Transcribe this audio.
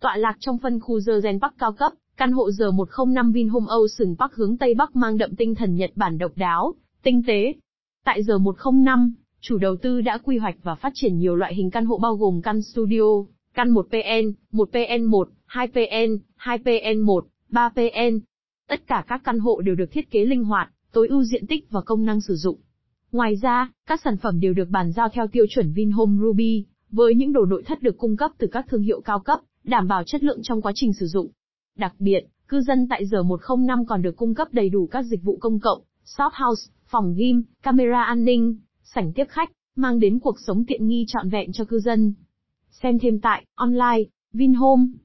Tọa lạc trong phân khu Gen Park cao cấp, căn hộ G105 Vinhome Ocean Park hướng Tây Bắc mang đậm tinh thần Nhật Bản độc đáo, tinh tế. Tại G105, chủ đầu tư đã quy hoạch và phát triển nhiều loại hình căn hộ bao gồm căn studio, căn 1PN, 1PN1, 2PN, 2PN1, 3PN. Tất cả các căn hộ đều được thiết kế linh hoạt, tối ưu diện tích và công năng sử dụng. Ngoài ra, các sản phẩm đều được bàn giao theo tiêu chuẩn Vinhome Ruby, với những đồ nội thất được cung cấp từ các thương hiệu cao cấp, đảm bảo chất lượng trong quá trình sử dụng. Đặc biệt, cư dân tại giờ 105 còn được cung cấp đầy đủ các dịch vụ công cộng, shop house, phòng gym, camera an ninh, sảnh tiếp khách, mang đến cuộc sống tiện nghi trọn vẹn cho cư dân. Xem thêm tại online Vinhome